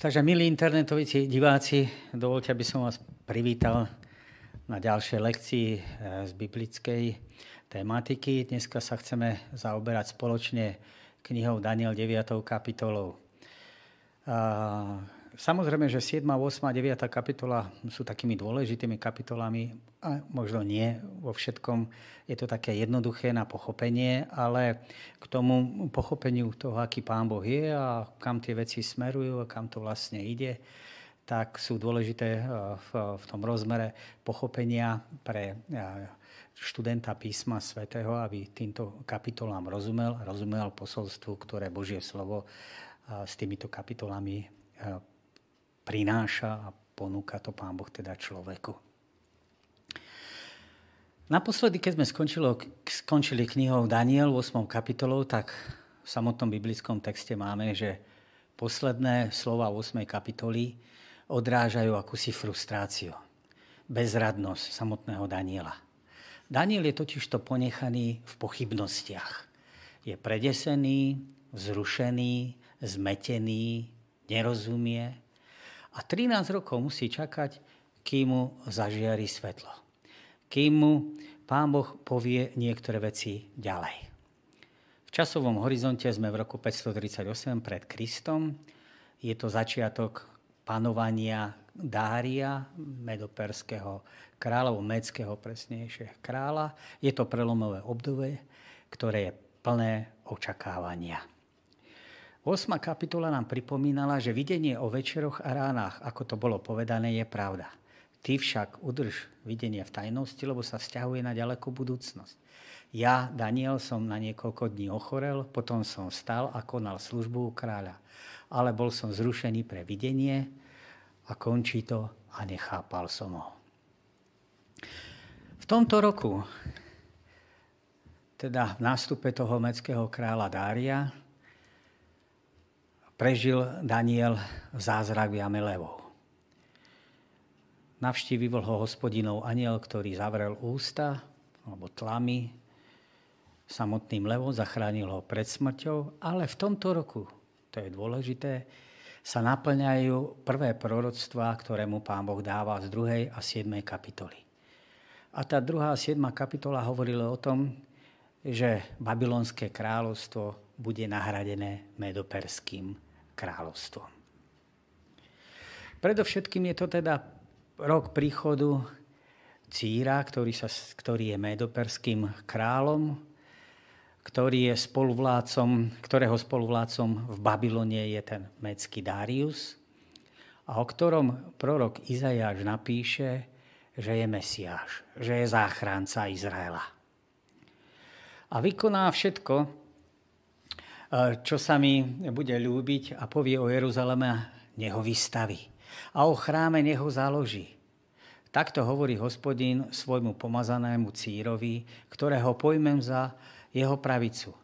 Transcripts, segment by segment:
Takže milí internetoví diváci, dovolte, aby som vás privítal na ďalšej lekcii eh, z biblickej tematiky. Dneska sa chceme zaoberať spoločne knihou Daniel 9. kapitolou. Samozrejme, že 7., 8. a 9. kapitola sú takými dôležitými kapitolami a možno nie vo všetkom. Je to také jednoduché na pochopenie, ale k tomu pochopeniu toho, aký Pán Boh je a kam tie veci smerujú a kam to vlastne ide, tak sú dôležité e, v, v tom rozmere pochopenia pre e, študenta písma svätého, aby týmto kapitolám rozumel, rozumel posolstvu, ktoré Božie slovo e, s týmito kapitolami prináša a ponúka to Pán Boh teda človeku. Naposledy, keď sme skončili, skončili knihou Daniel v 8. kapitolou, tak v samotnom biblickom texte máme, že posledné slova 8. kapitoly odrážajú akúsi frustráciu, bezradnosť samotného Daniela. Daniel je totiž to ponechaný v pochybnostiach. Je predesený, vzrušený, zmetený, nerozumie, a 13 rokov musí čakať, kým mu zažiari svetlo. Kým mu Pán Boh povie niektoré veci ďalej. V časovom horizonte sme v roku 538 pred Kristom. Je to začiatok panovania Dária, medoperského kráľa, medského presnejšie kráľa. Je to prelomové obdobie, ktoré je plné očakávania. 8. kapitola nám pripomínala, že videnie o večeroch a ránach, ako to bolo povedané, je pravda. Ty však udrž videnie v tajnosti, lebo sa vzťahuje na ďalekú budúcnosť. Ja, Daniel, som na niekoľko dní ochorel, potom som stal a konal službu u kráľa. Ale bol som zrušený pre videnie a končí to a nechápal som ho. V tomto roku, teda v nástupe toho meckého kráľa Dária, prežil Daniel zázrak v jame levov. Navštívil ho hospodinov aniel, ktorý zavrel ústa alebo tlamy samotným levom, zachránil ho pred smrťou, ale v tomto roku, to je dôležité, sa naplňajú prvé proroctvá, ktoré mu pán Boh dáva z 2. a 7. kapitoly. A tá druhá a 7. kapitola hovorila o tom, že babylonské kráľovstvo bude nahradené medoperským kráľovstvo. Predovšetkým je to teda rok príchodu Círa, ktorý, sa, ktorý je medoperským kráľom, ktorý je spoluvlácom, ktorého spoluvlácom v Babylone je ten mecký Darius a o ktorom prorok Izajáš napíše, že je Mesiáš, že je záchranca Izraela. A vykoná všetko, čo sa mi bude ľúbiť a povie o Jeruzaleme, neho vystaví. A o chráme neho založí. Takto hovorí hospodín svojmu pomazanému Círovi, ktorého pojmem za jeho pravicu.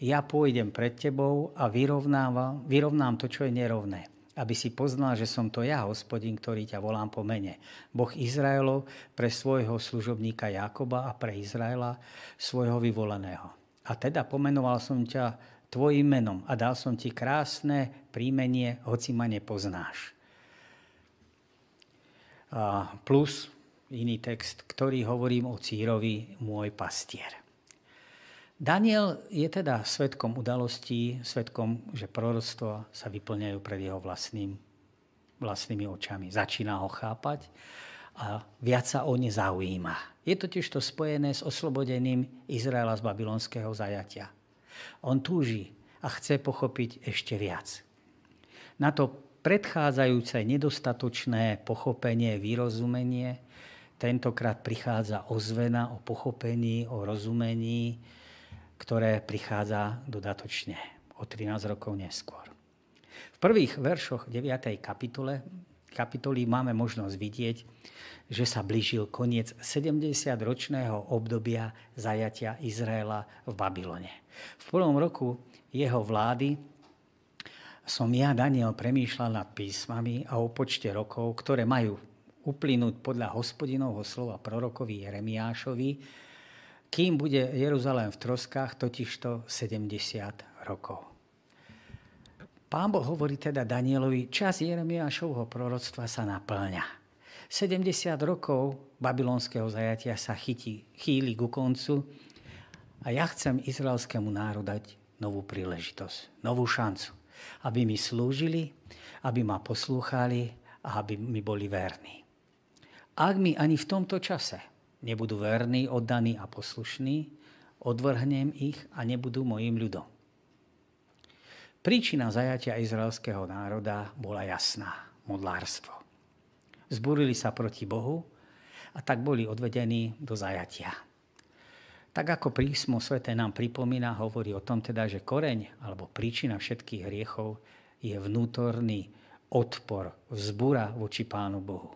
Ja pôjdem pred tebou a vyrovnám, vyrovnám to, čo je nerovné aby si poznal, že som to ja, hospodin, ktorý ťa volám po mene. Boh Izraelov pre svojho služobníka Jakoba a pre Izraela svojho vyvoleného. A teda pomenoval som ťa tvojim menom a dal som ti krásne príjmenie, hoci ma nepoznáš. A plus iný text, ktorý hovorím o Círovi, môj pastier. Daniel je teda svetkom udalostí, svetkom, že proroctva sa vyplňajú pred jeho vlastným, vlastnými očami. Začína ho chápať a viac sa o ne zaujíma. Je totiž to spojené s oslobodením Izraela z babylonského zajatia. On túži a chce pochopiť ešte viac. Na to predchádzajúce nedostatočné pochopenie, vyrozumenie, tentokrát prichádza ozvena o pochopení, o rozumení, ktoré prichádza dodatočne o 13 rokov neskôr. V prvých veršoch 9. kapitole, kapitoly máme možnosť vidieť, že sa blížil koniec 70-ročného obdobia zajatia Izraela v Babylone. V prvom roku jeho vlády som ja, Daniel, premýšľal nad písmami a o počte rokov, ktoré majú uplynúť podľa hospodinovho slova prorokovi Jeremiášovi, kým bude Jeruzalém v troskách, totižto 70 rokov. Pán Boh hovorí teda Danielovi, čas Jeremiášovho proroctva sa naplňa. 70 rokov babylonského zajatia sa chytí, chýli ku koncu a ja chcem izraelskému národu dať novú príležitosť, novú šancu, aby mi slúžili, aby ma poslúchali a aby mi boli verní. Ak mi ani v tomto čase nebudú verní, oddaní a poslušní, odvrhnem ich a nebudú mojim ľudom. Príčina zajatia izraelského národa bola jasná. Modlárstvo. Zburili sa proti Bohu a tak boli odvedení do zajatia. Tak ako prísmo svete nám pripomína, hovorí o tom teda, že koreň alebo príčina všetkých hriechov je vnútorný odpor, vzbúra voči Pánu Bohu.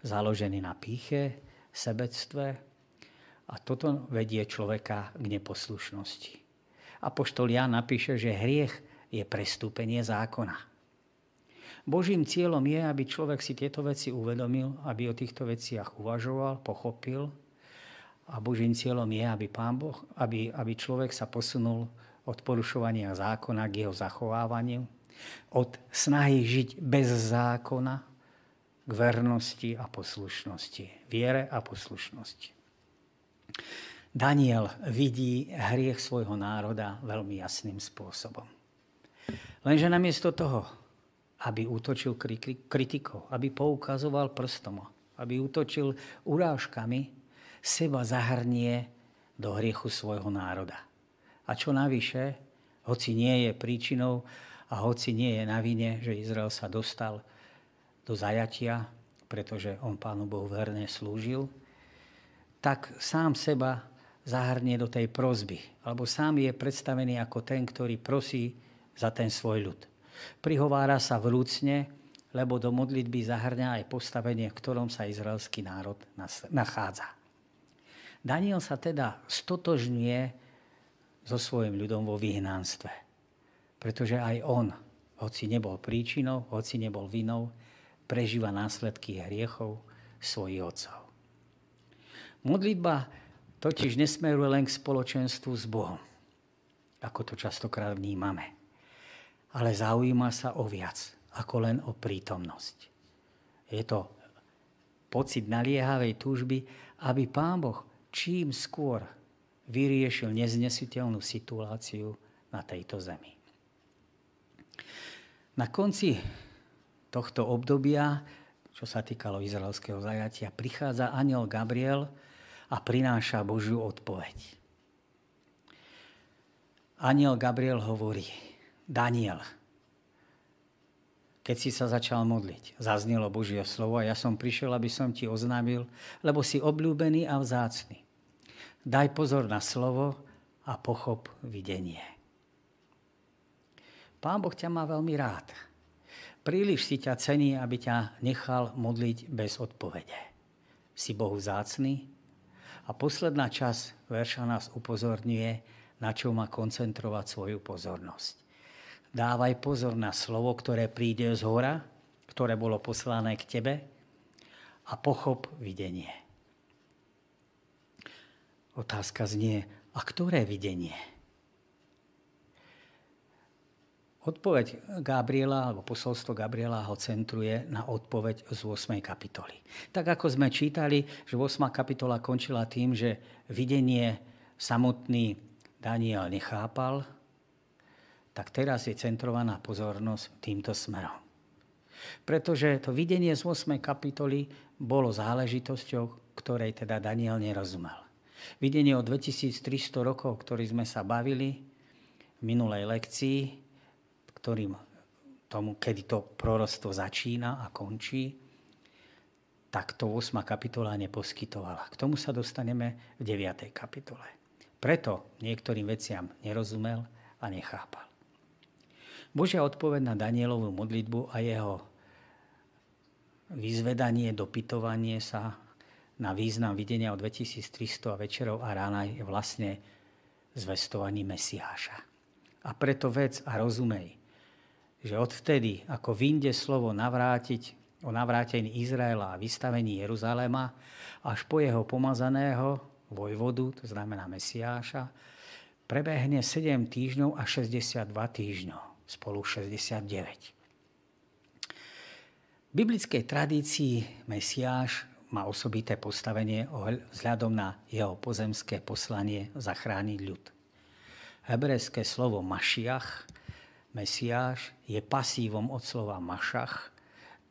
Založený na píche, sebectve a toto vedie človeka k neposlušnosti. Apoštol Jan napíše, že hriech je prestúpenie zákona. Božím cieľom je, aby človek si tieto veci uvedomil, aby o týchto veciach uvažoval, pochopil. A Božím cieľom je, aby, pán boh, aby, aby človek sa posunul od porušovania zákona k jeho zachovávaniu, od snahy žiť bez zákona k vernosti a poslušnosti, viere a poslušnosti. Daniel vidí hriech svojho národa veľmi jasným spôsobom. Lenže namiesto toho, aby útočil kritikou, aby poukazoval prstom, aby útočil urážkami, seba zahrnie do hriechu svojho národa. A čo navyše, hoci nie je príčinou a hoci nie je na vine, že Izrael sa dostal do zajatia, pretože on Pánu Bohu verne slúžil, tak sám seba zahrnie do tej prozby. Alebo sám je predstavený ako ten, ktorý prosí za ten svoj ľud. Prihovára sa vrúcne, lebo do modlitby zahrňa aj postavenie, v ktorom sa izraelský národ nachádza. Daniel sa teda stotožňuje so svojim ľudom vo vyhnanstve. Pretože aj on, hoci nebol príčinou, hoci nebol vinou, prežíva následky hriechov svojich otcov. Modlitba totiž nesmeruje len k spoločenstvu s Bohom, ako to častokrát vnímame ale zaujíma sa o viac ako len o prítomnosť. Je to pocit naliehavej túžby, aby Pán Boh čím skôr vyriešil neznesiteľnú situáciu na tejto zemi. Na konci tohto obdobia, čo sa týkalo izraelského zajatia, prichádza aniel Gabriel a prináša Božiu odpoveď. Aniel Gabriel hovorí, Daniel, keď si sa začal modliť, zaznelo Božie slovo a ja som prišiel, aby som ti oznámil, lebo si obľúbený a vzácný. Daj pozor na slovo a pochop videnie. Pán Boh ťa má veľmi rád. Príliš si ťa cení, aby ťa nechal modliť bez odpovede. Si Bohu vzácný a posledná časť verša nás upozorňuje, na čo má koncentrovať svoju pozornosť. Dávaj pozor na slovo, ktoré príde z hora, ktoré bolo poslané k tebe a pochop videnie. Otázka znie, a ktoré videnie? Odpoveď Gabriela, alebo posolstvo Gabriela ho centruje na odpoveď z 8. kapitoly. Tak ako sme čítali, že 8. kapitola končila tým, že videnie samotný Daniel nechápal, tak teraz je centrovaná pozornosť týmto smerom. Pretože to videnie z 8. kapitoly bolo záležitosťou, ktorej teda Daniel nerozumel. Videnie o 2300 rokov, ktorý sme sa bavili v minulej lekcii, ktorým tomu, kedy to prorostvo začína a končí, tak to 8. kapitola neposkytovala. K tomu sa dostaneme v 9. kapitole. Preto niektorým veciam nerozumel a nechápal. Božia odpoveď na Danielovú modlitbu a jeho vyzvedanie, dopytovanie sa na význam videnia o 2300 a večerov a rána je vlastne zvestovaní Mesiáša. A preto vec a rozumej, že odvtedy, ako vyjde slovo navrátiť o navrátení Izraela a vystavení Jeruzaléma, až po jeho pomazaného vojvodu, to znamená Mesiáša, prebehne 7 týždňov a 62 týždňov. Spolu 69. V biblickej tradícii Mesiáš má osobité postavenie vzhľadom na jeho pozemské poslanie zachrániť ľud. Hebrejské slovo Mašiach, Mesiáš, je pasívom od slova Mašach.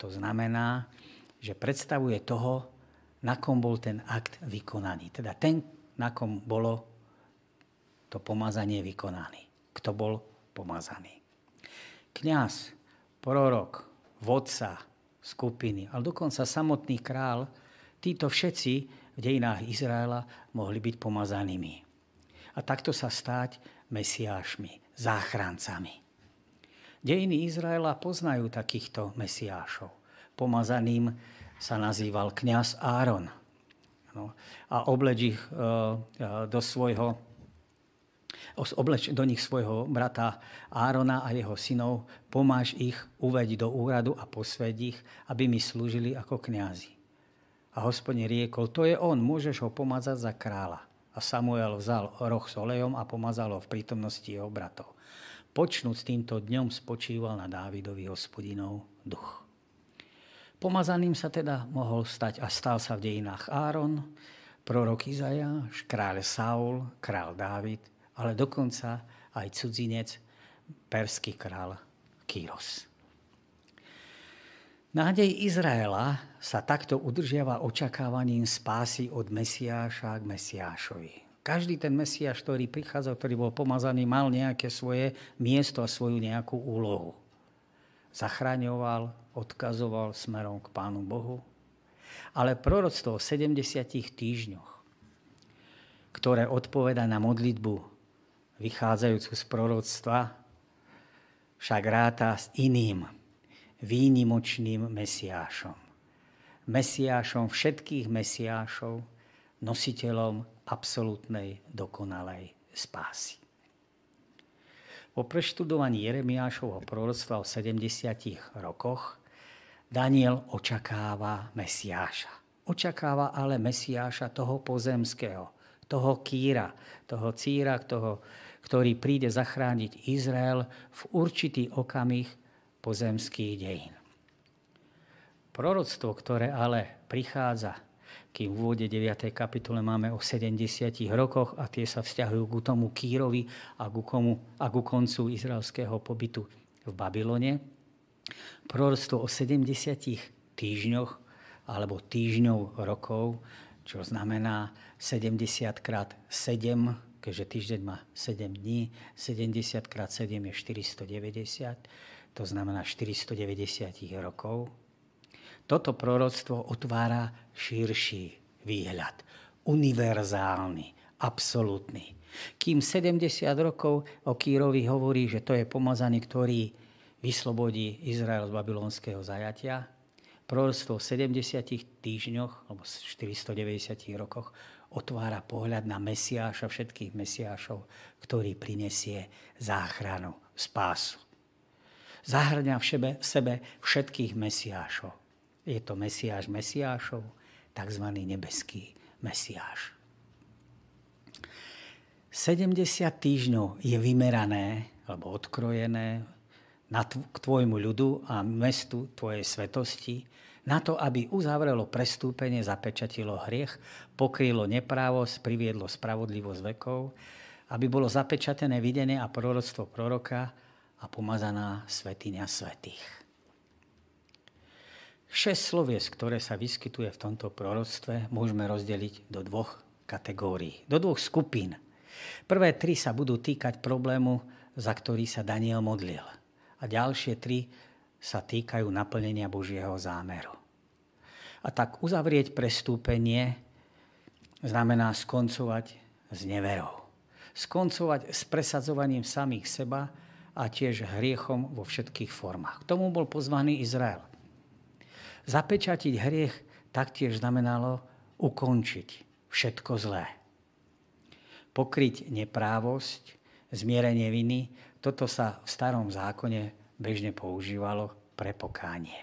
To znamená, že predstavuje toho, na kom bol ten akt vykonaný. Teda ten, na kom bolo to pomazanie vykonaný. Kto bol pomazaný. Kňaz, prorok, vodca skupiny, ale dokonca samotný král, títo všetci v dejinách Izraela mohli byť pomazanými. A takto sa stať mesiášmi, záchrancami. Dejiny Izraela poznajú takýchto mesiášov. Pomazaným sa nazýval kňaz Áron. No, a obleč ich e, e, do svojho obleč do nich svojho brata Árona a jeho synov, pomáš ich, uveď do úradu a posved ich, aby mi slúžili ako kňazi. A hospodin riekol, to je on, môžeš ho pomazať za kráľa. A Samuel vzal roh s olejom a pomazal ho v prítomnosti jeho bratov. Počnúť s týmto dňom spočíval na Dávidovi hospodinov duch. Pomazaným sa teda mohol stať a stal sa v dejinách Áron, prorok Izajáš, kráľ Saul, kráľ Dávid, ale dokonca aj cudzinec, perský král Kýros. Nádej Izraela sa takto udržiava očakávaním spásy od Mesiáša k Mesiášovi. Každý ten Mesiáš, ktorý prichádzal, ktorý bol pomazaný, mal nejaké svoje miesto a svoju nejakú úlohu. Zachraňoval, odkazoval smerom k Pánu Bohu. Ale proroctvo o 70 týždňoch, ktoré odpoveda na modlitbu vychádzajúcu z proroctva, však ráta s iným, výnimočným Mesiášom. Mesiášom všetkých Mesiášov, nositeľom absolútnej dokonalej spásy. Po preštudovaní Jeremiášovho proroctva o 70 rokoch Daniel očakáva Mesiáša. Očakáva ale Mesiáša toho pozemského, toho kýra, toho círa, toho, ktorý príde zachrániť Izrael v určitý okamih pozemských dejín. Proroctvo, ktoré ale prichádza kým v úvode 9. kapitole máme o 70 rokoch a tie sa vzťahujú ku tomu Kýrovi a ku, komu, a ku koncu izraelského pobytu v Babylone. Proroctvo o 70 týždňoch alebo týždňov rokov, čo znamená 70 krát 7, keďže týždeň má 7 dní, 70 krát 7 je 490, to znamená 490 rokov toto proroctvo otvára širší výhľad, univerzálny, absolútny. Kým 70 rokov o Kýrovi hovorí, že to je pomazaný, ktorý vyslobodí Izrael z babylonského zajatia, proroctvo v 70 týždňoch alebo 490 rokoch otvára pohľad na Mesiáša, všetkých Mesiášov, ktorý prinesie záchranu, spásu. Zahrňa v sebe, v sebe všetkých Mesiášov. Je to Mesiáš Mesiášov, tzv. nebeský Mesiáš. 70 týždňov je vymerané alebo odkrojené na tv- k tvojmu ľudu a mestu tvojej svetosti, na to, aby uzavrelo prestúpenie, zapečatilo hriech, pokrylo neprávosť, priviedlo spravodlivosť vekov, aby bolo zapečatené videnie a proroctvo proroka a pomazaná svetiňa svetých. Šesť slovies, ktoré sa vyskytuje v tomto proroctve, môžeme rozdeliť do dvoch kategórií, do dvoch skupín. Prvé tri sa budú týkať problému, za ktorý sa Daniel modlil. A ďalšie tri sa týkajú naplnenia Božieho zámeru. A tak uzavrieť prestúpenie znamená skoncovať s neverou. Skoncovať s presadzovaním samých seba a tiež hriechom vo všetkých formách. K tomu bol pozvaný Izrael. Zapečatiť hriech taktiež znamenalo ukončiť všetko zlé. Pokryť neprávosť, zmierenie viny, toto sa v starom zákone bežne používalo pre pokánie.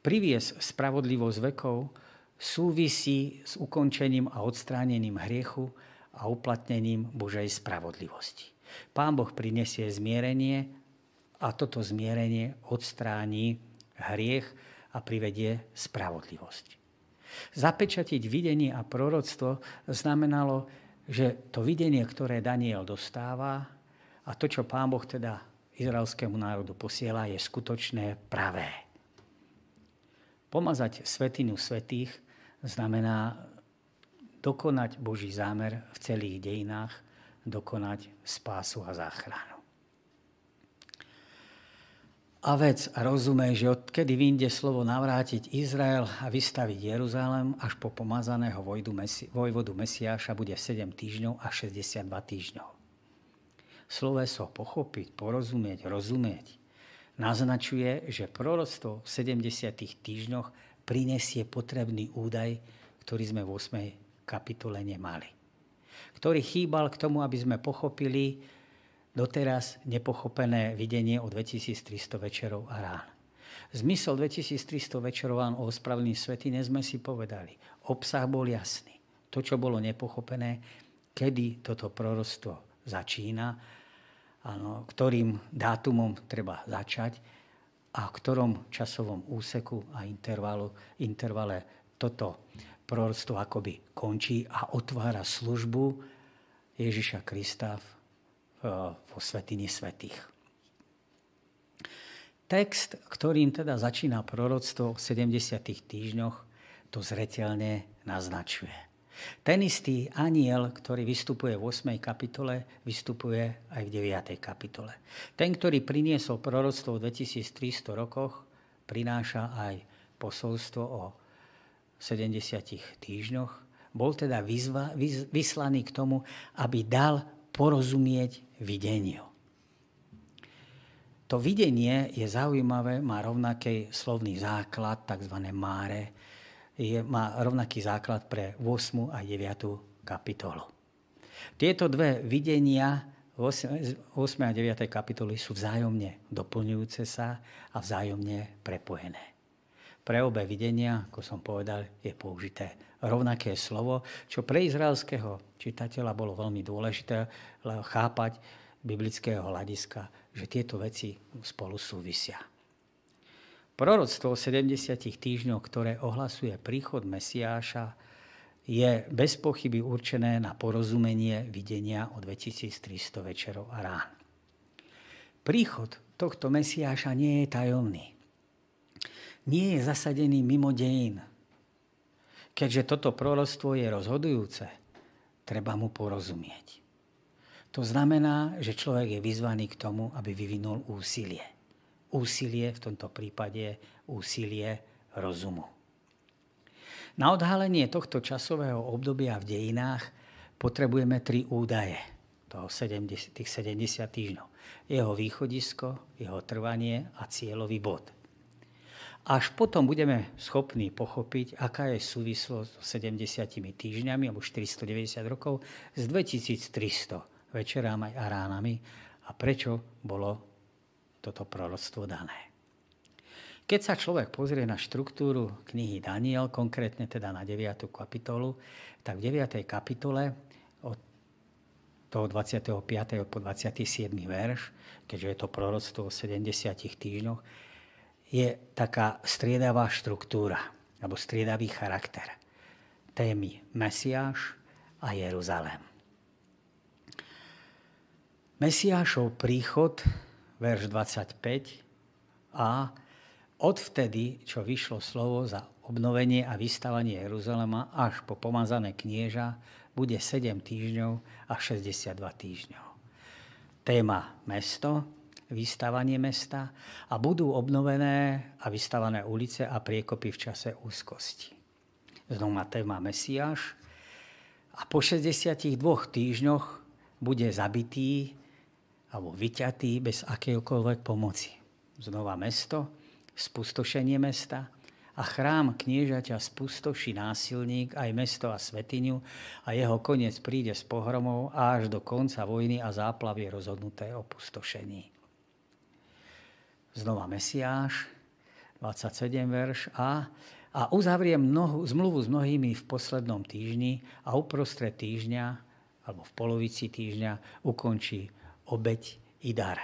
Priviesť spravodlivosť vekov súvisí s ukončením a odstránením hriechu a uplatnením Božej spravodlivosti. Pán Boh prinesie zmierenie a toto zmierenie odstráni hriech a privedie spravodlivosť. Zapečatiť videnie a proroctvo znamenalo, že to videnie, ktoré Daniel dostáva a to, čo Pán Boh teda izraelskému národu posiela, je skutočné pravé. Pomazať svetinu svetých znamená dokonať Boží zámer v celých dejinách, dokonať spásu a záchranu. A vec rozumie, že odkedy vyjde slovo navrátiť Izrael a vystaviť Jeruzalém až po pomazaného vojdu, vojvodu Mesiáša bude 7 týždňov a 62 týždňov. Sloveso pochopiť, porozumieť, rozumieť naznačuje, že proroctvo v 70 týždňoch prinesie potrebný údaj, ktorý sme v 8. kapitole nemali. Ktorý chýbal k tomu, aby sme pochopili, doteraz nepochopené videnie o 2300 večerov a rán. Zmysel 2300 večerov o ospravedlní svety sme si povedali. Obsah bol jasný. To, čo bolo nepochopené, kedy toto prorostvo začína, ano, ktorým dátumom treba začať a v ktorom časovom úseku a intervalu, intervale toto proroctvo akoby končí a otvára službu Ježiša Krista vo Svetini Svetých. Text, ktorým teda začína proroctvo v 70. týždňoch, to zretelne naznačuje. Ten istý aniel, ktorý vystupuje v 8. kapitole, vystupuje aj v 9. kapitole. Ten, ktorý priniesol proroctvo v 2300 rokoch, prináša aj posolstvo o 70 týždňoch. Bol teda vyzva, vys, vyslaný k tomu, aby dal porozumieť videniu. To videnie je zaujímavé, má rovnaký slovný základ, tzv. máre, je, má rovnaký základ pre 8. a 9. kapitolu. Tieto dve videnia 8. a 9. kapitoly sú vzájomne doplňujúce sa a vzájomne prepojené. Pre obe videnia, ako som povedal, je použité rovnaké slovo, čo pre izraelského čitateľa bolo veľmi dôležité chápať biblického hľadiska, že tieto veci spolu súvisia. Proroctvo o 70 týždňoch, ktoré ohlasuje príchod Mesiáša, je bez pochyby určené na porozumenie videnia o 2300 večerov a rán. Príchod tohto Mesiáša nie je tajomný. Nie je zasadený mimo dejín. Keďže toto proroctvo je rozhodujúce, treba mu porozumieť. To znamená, že človek je vyzvaný k tomu, aby vyvinul úsilie. Úsilie, v tomto prípade úsilie rozumu. Na odhalenie tohto časového obdobia v dejinách potrebujeme tri údaje toho 70, tých 70 týždňov. Jeho východisko, jeho trvanie a cieľový bod. Až potom budeme schopní pochopiť, aká je súvislosť s 70 týždňami alebo 490 rokov s 2300 večerám aj a ránami a prečo bolo toto proroctvo dané. Keď sa človek pozrie na štruktúru knihy Daniel, konkrétne teda na 9. kapitolu, tak v 9. kapitole od toho 25. po 27. verš, keďže je to proroctvo o 70 týždňoch, je taká striedavá štruktúra, alebo striedavý charakter. Témy Mesiáš a Jeruzalém. Mesiášov príchod, verš 25 a odvtedy, čo vyšlo slovo za obnovenie a vystavanie Jeruzalema až po pomazané knieža, bude 7 týždňov a 62 týždňov. Téma mesto, vystavanie mesta a budú obnovené a vystavané ulice a priekopy v čase úzkosti. Znova téma Mesiáš a po 62 týždňoch bude zabitý alebo vyťatý bez akéhokoľvek pomoci. Znova mesto, spustošenie mesta a chrám kniežaťa spustoší násilník aj mesto a svetiňu a jeho koniec príde s pohromou až do konca vojny a záplavy rozhodnuté o pustošení. Znova Mesiáš, 27 verš a a uzavrie mnohu, zmluvu s mnohými v poslednom týždni a uprostred týždňa alebo v polovici týždňa ukončí obeď i dar.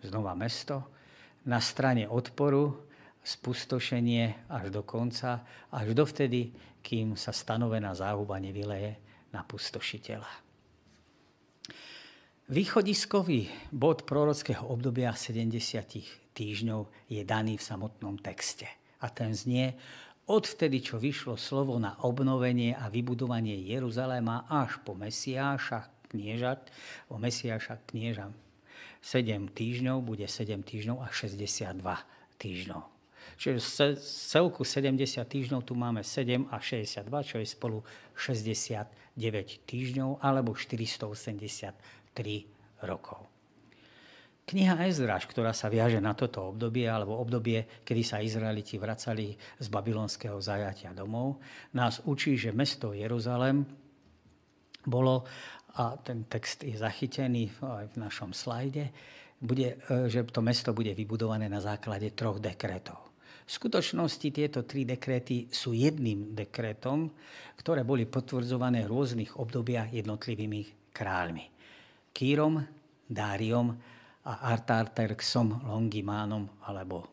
Znova mesto. Na strane odporu spustošenie až do konca, až dovtedy, kým sa stanovená záhuba nevyleje na pustošiteľa. Východiskový bod prorockého obdobia 70 týždňov je daný v samotnom texte. A ten znie, odvtedy, čo vyšlo slovo na obnovenie a vybudovanie Jeruzaléma až po Mesiáša kniežat, o Mesiáša knieža 7 týždňov bude 7 týždňov a 62 týždňov. Čiže z celku 70 týždňov tu máme 7 a 62, čo je spolu 69 týždňov alebo 483 rokov. Kniha Ezraš, ktorá sa viaže na toto obdobie, alebo obdobie, kedy sa Izraeliti vracali z babylonského zajatia domov, nás učí, že mesto Jeruzalem bolo, a ten text je zachytený aj v našom slajde, bude, e, že to mesto bude vybudované na základe troch dekretov. V skutočnosti tieto tri dekréty sú jedným dekrétom, ktoré boli potvrdzované v rôznych obdobiach jednotlivými kráľmi. Kýrom, Dáriom a Artarterxom Longimánom alebo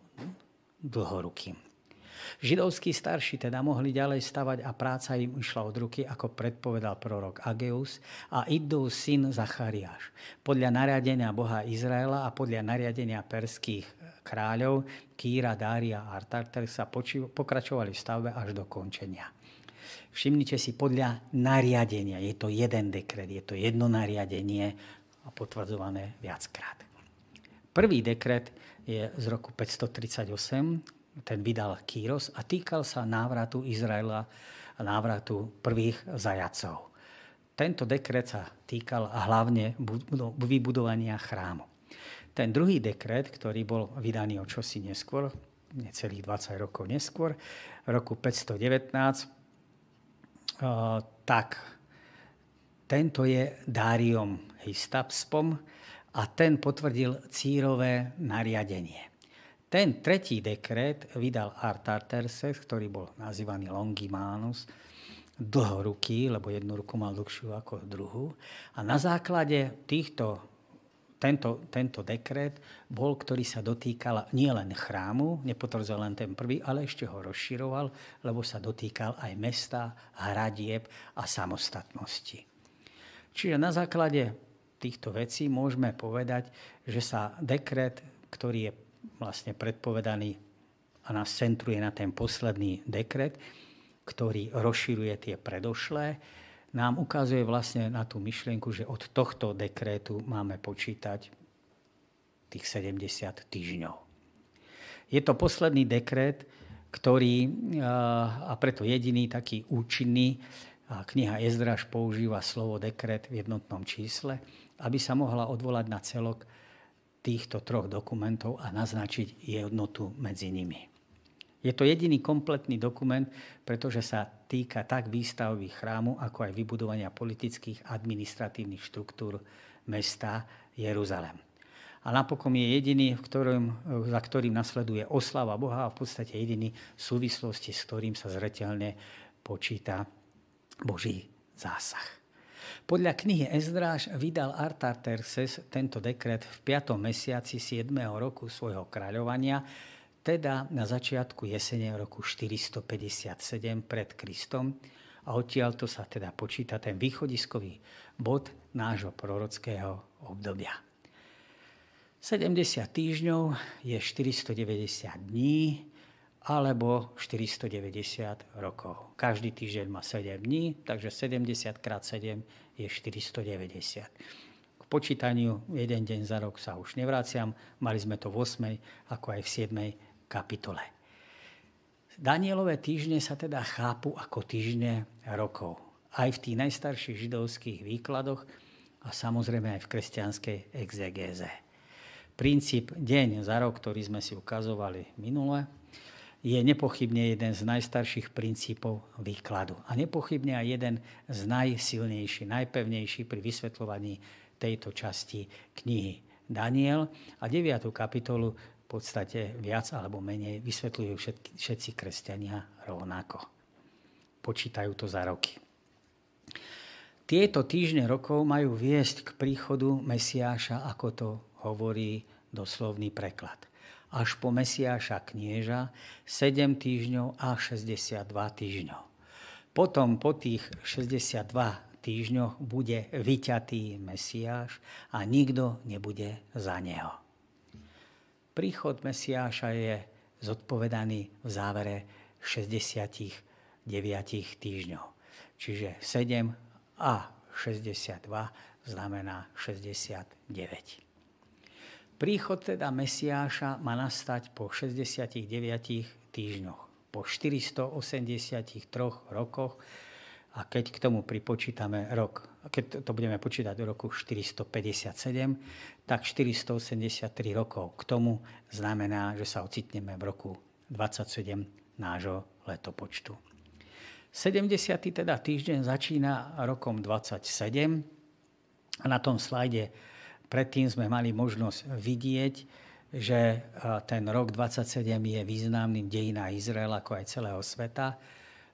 dlhorukým. Židovskí starší teda mohli ďalej stavať a práca im išla od ruky, ako predpovedal prorok Ageus a Iddou syn Zachariáš. Podľa nariadenia Boha Izraela a podľa nariadenia perských kráľov Kýra, Dária a Artarter sa pokračovali v stavbe až do končenia. Všimnite si podľa nariadenia. Je to jeden dekret, je to jedno nariadenie a potvrdzované viackrát. Prvý dekret je z roku 538, ten vydal Kýros a týkal sa návratu Izraela a návratu prvých zajacov. Tento dekret sa týkal hlavne vybudovania chrámu. Ten druhý dekret, ktorý bol vydaný o čosi neskôr, necelých 20 rokov neskôr, v roku 519, tak tento je Dáriom Hystapspom, a ten potvrdil círové nariadenie. Ten tretí dekret vydal Artaxerxes, ktorý bol nazývaný Longimanus, dlhoruký, lebo jednu ruku mal dlhšiu ako druhú. A na základe týchto, tento, tento dekret bol, ktorý sa dotýkal nielen chrámu, nepotvrdil len ten prvý, ale ešte ho rozširoval, lebo sa dotýkal aj mesta, hradieb a samostatnosti. Čiže na základe týchto vecí môžeme povedať, že sa dekret, ktorý je vlastne predpovedaný a nás centruje na ten posledný dekret, ktorý rozširuje tie predošlé, nám ukazuje vlastne na tú myšlienku, že od tohto dekrétu máme počítať tých 70 týždňov. Je to posledný dekret, ktorý, a preto jediný taký účinný, kniha Ezdraž používa slovo dekret v jednotnom čísle, aby sa mohla odvolať na celok týchto troch dokumentov a naznačiť jednotu medzi nimi. Je to jediný kompletný dokument, pretože sa týka tak výstavby chrámu, ako aj vybudovania politických administratívnych štruktúr mesta Jeruzalem. A napokon je jediný, v ktorom, za ktorým nasleduje oslava Boha a v podstate jediný v súvislosti, s ktorým sa zretelne počíta Boží zásah. Podľa knihy Ezdráž vydal Artaxerxes tento dekret v 5. mesiaci 7. roku svojho kráľovania, teda na začiatku jesene roku 457 pred Kristom a odtiaľto sa teda počíta ten východiskový bod nášho prorockého obdobia. 70 týždňov je 490 dní, alebo 490 rokov. Každý týždeň má 7 dní, takže 70 krát 7 je 490. K počítaniu jeden deň za rok sa už nevraciam, mali sme to v 8. ako aj v 7. kapitole. Danielové týždne sa teda chápu ako týždne rokov. Aj v tých najstarších židovských výkladoch a samozrejme aj v kresťanskej exegéze. Princíp deň za rok, ktorý sme si ukazovali minule, je nepochybne jeden z najstarších princípov výkladu. A nepochybne aj jeden z najsilnejších, najpevnejších pri vysvetľovaní tejto časti knihy Daniel. A 9. kapitolu v podstate viac alebo menej vysvetľujú všetky, všetci kresťania rovnako. Počítajú to za roky. Tieto týždne rokov majú viesť k príchodu Mesiáša, ako to hovorí doslovný preklad. Až po Mesiáša knieža 7 týždňov a 62 týždňov. Potom po tých 62 týždňoch bude vyťatý Mesiáš a nikto nebude za neho. Príchod Mesiáša je zodpovedaný v závere 69 týždňov. Čiže 7 a 62 znamená 69. Príchod teda Mesiáša má nastať po 69 týždňoch, po 483 rokoch a keď k tomu pripočítame rok, keď to budeme počítať do roku 457, tak 483 rokov k tomu znamená, že sa ocitneme v roku 27 nášho letopočtu. 70. teda týždeň začína rokom 27 a na tom slajde Predtým sme mali možnosť vidieť, že ten rok 27 je významným dejina Izraela ako aj celého sveta,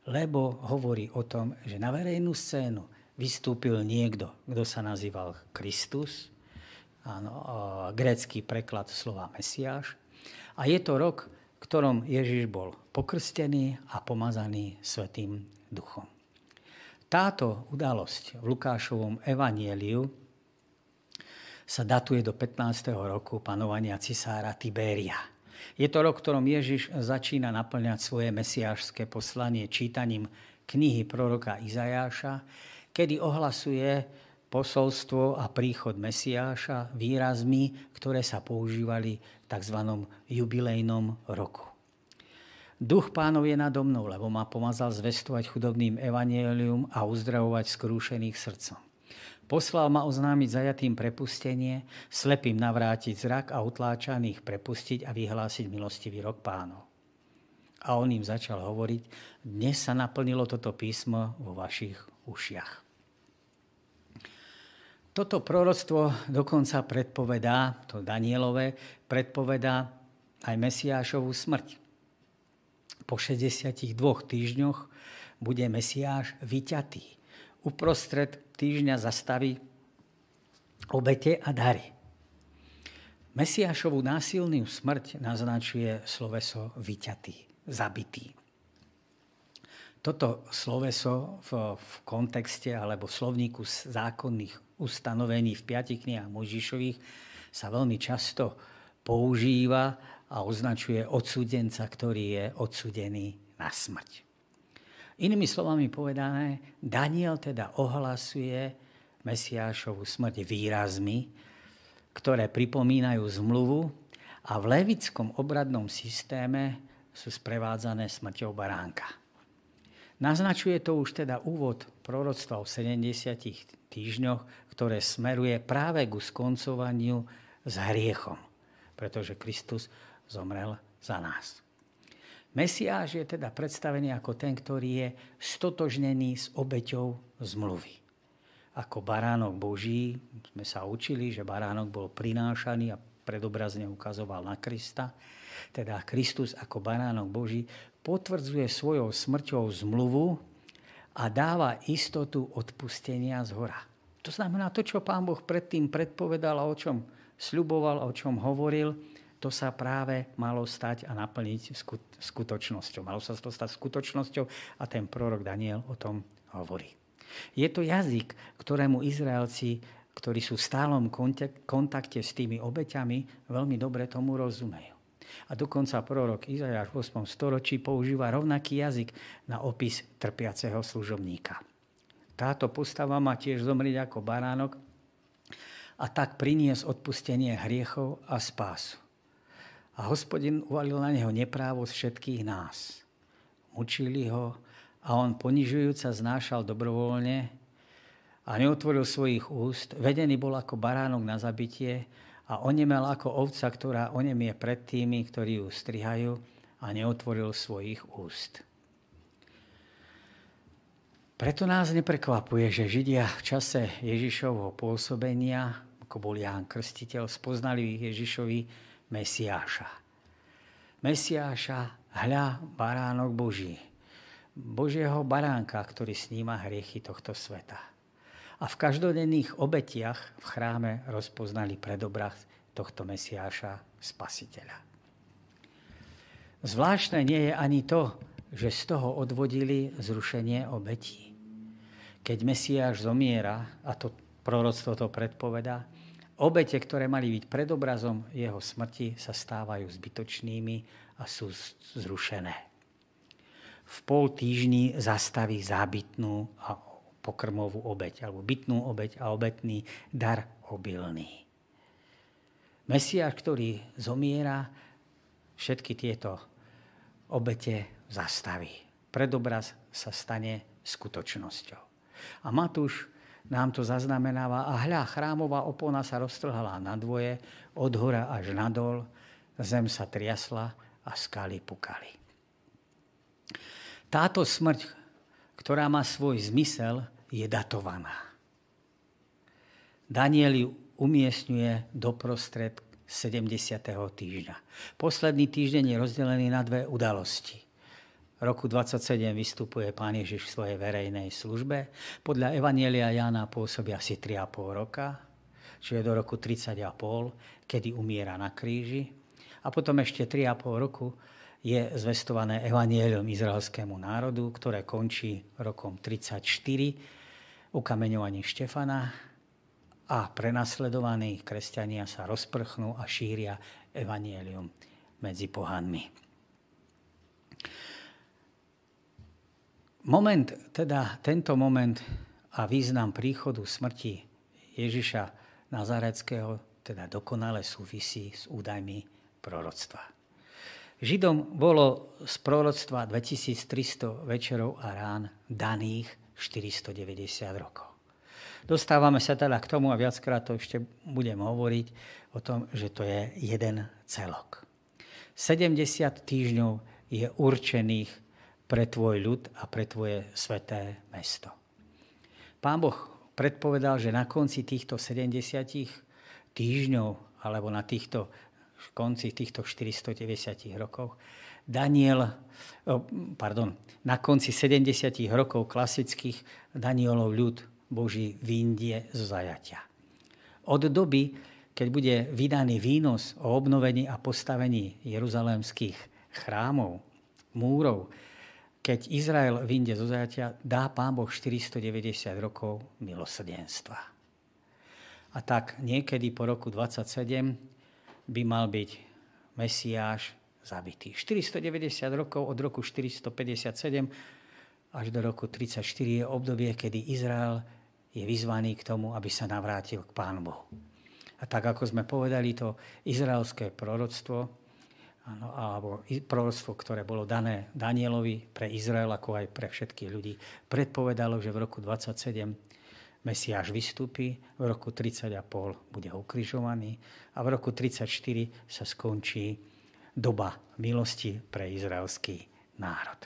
lebo hovorí o tom, že na verejnú scénu vystúpil niekto, kto sa nazýval Kristus, áno, grécky preklad slova Mesiáš. A je to rok, v ktorom Ježiš bol pokrstený a pomazaný Svetým duchom. Táto udalosť v Lukášovom evanieliu sa datuje do 15. roku panovania cisára Tiberia. Je to rok, ktorom Ježiš začína naplňať svoje mesiášské poslanie čítaním knihy proroka Izajáša, kedy ohlasuje posolstvo a príchod Mesiáša výrazmi, ktoré sa používali v tzv. jubilejnom roku. Duch pánov je nado mnou, lebo ma pomazal zvestovať chudobným evanielium a uzdravovať skrúšených srdcom. Poslal ma oznámiť zajatým prepustenie, slepým navrátiť zrak a utláčaných prepustiť a vyhlásiť milostivý rok pánov. A on im začal hovoriť, dnes sa naplnilo toto písmo vo vašich ušiach. Toto proroctvo dokonca predpovedá, to Danielové, predpovedá aj Mesiášovú smrť. Po 62 týždňoch bude Mesiáš vyťatý. Uprostred týždňa zastaví obete a dary. Mesiášovú násilnú smrť naznačuje sloveso vyťatý, zabitý. Toto sloveso v, v kontexte alebo v slovníku zákonných ustanovení v piatich knihách Možišových sa veľmi často používa a označuje odsúdenca, ktorý je odsudený na smrť. Inými slovami povedané, Daniel teda ohlasuje Mesiášovu smrť výrazmi, ktoré pripomínajú zmluvu a v levickom obradnom systéme sú sprevádzané smrťou baránka. Naznačuje to už teda úvod proroctva o 70 týždňoch, ktoré smeruje práve ku skoncovaniu s hriechom, pretože Kristus zomrel za nás. Mesiáš je teda predstavený ako ten, ktorý je stotožnený s obeťou zmluvy. Ako baránok Boží, sme sa učili, že baránok bol prinášaný a predobrazne ukazoval na Krista. Teda Kristus ako baránok Boží potvrdzuje svojou smrťou zmluvu a dáva istotu odpustenia z hora. To znamená to, čo pán Boh predtým predpovedal a o čom sľuboval, o čom hovoril, to sa práve malo stať a naplniť skutočnosťou. Malo sa to stať skutočnosťou a ten prorok Daniel o tom hovorí. Je to jazyk, ktorému Izraelci, ktorí sú v stálom kontakte s tými obeťami, veľmi dobre tomu rozumejú. A dokonca prorok Izajáš v 8. storočí používa rovnaký jazyk na opis trpiaceho služobníka. Táto postava má tiež zomrieť ako baránok a tak priniesť odpustenie hriechov a spásu. A hospodin uvalil na neho neprávosť všetkých nás. Mučili ho a on ponižujúca znášal dobrovoľne a neotvoril svojich úst. Vedený bol ako baránok na zabitie a onemel ako ovca, ktorá onemie pred tými, ktorí ju strihajú a neotvoril svojich úst. Preto nás neprekvapuje, že Židia v čase Ježišovho pôsobenia, ako bol Ján Krstiteľ, spoznali Ježišovi Mesiáša. Mesiáša, hľa, baránok Boží. Božieho baránka, ktorý sníma hriechy tohto sveta. a v každodenných obetiach v chráme rozpoznali predobraz tohto Mesiáša Spasiteľa. Zvláštne nie je ani to, že z toho odvodili zrušenie obetí. Keď Mesiáš zomiera, a to proroctvo to predpoveda, obete, ktoré mali byť predobrazom jeho smrti, sa stávajú zbytočnými a sú zrušené. V pol týždni zastaví zábytnú a pokrmovú obeť, alebo bytnú obeť a obetný dar obilný. Mesiáš, ktorý zomiera, všetky tieto obete zastaví. Predobraz sa stane skutočnosťou. A Matúš nám to zaznamenáva a hľa, chrámová opona sa roztrhala na dvoje, od hora až nadol, zem sa triasla a skaly pukali. Táto smrť, ktorá má svoj zmysel, je datovaná. Daniel ju umiestňuje doprostred 70. týždňa. Posledný týždeň je rozdelený na dve udalosti. Roku 27 vystupuje Pán Ježiš v svojej verejnej službe. Podľa Evanielia Jána pôsobí asi 3,5 roka, čiže do roku 30,5, kedy umiera na kríži. A potom ešte 3,5 roku je zvestované Evanielium izraelskému národu, ktoré končí rokom 34, ukameňovaním Štefana a prenasledovaní kresťania sa rozprchnú a šíria evanielium medzi pohanmi. Moment, teda tento moment a význam príchodu smrti Ježiša Nazareckého teda dokonale súvisí s údajmi proroctva. Židom bolo z proroctva 2300 večerov a rán daných 490 rokov. Dostávame sa teda k tomu, a viackrát to ešte budem hovoriť, o tom, že to je jeden celok. 70 týždňov je určených pre tvoj ľud a pre tvoje sveté mesto. Pán Boh predpovedal, že na konci týchto 70 týždňov, alebo na týchto konci týchto 490 rokov, Daniel, pardon, na konci 70 rokov klasických Danielov ľud Boží výndie zo zajatia. Od doby, keď bude vydaný výnos o obnovení a postavení jeruzalémskych chrámov, múrov, keď Izrael vyjde zo zajatia, dá Pán Boh 490 rokov milosrdenstva. A tak niekedy po roku 27 by mal byť Mesiáš zabitý. 490 rokov od roku 457 až do roku 34 je obdobie, kedy Izrael je vyzvaný k tomu, aby sa navrátil k Pánu Bohu. A tak, ako sme povedali, to izraelské proroctvo, ano, alebo proroctvo, ktoré bolo dané Danielovi pre Izrael, ako aj pre všetkých ľudí, predpovedalo, že v roku 27 Mesiáš vystúpi, v roku 30,5 bude ukrižovaný a v roku 34 sa skončí doba milosti pre izraelský národ.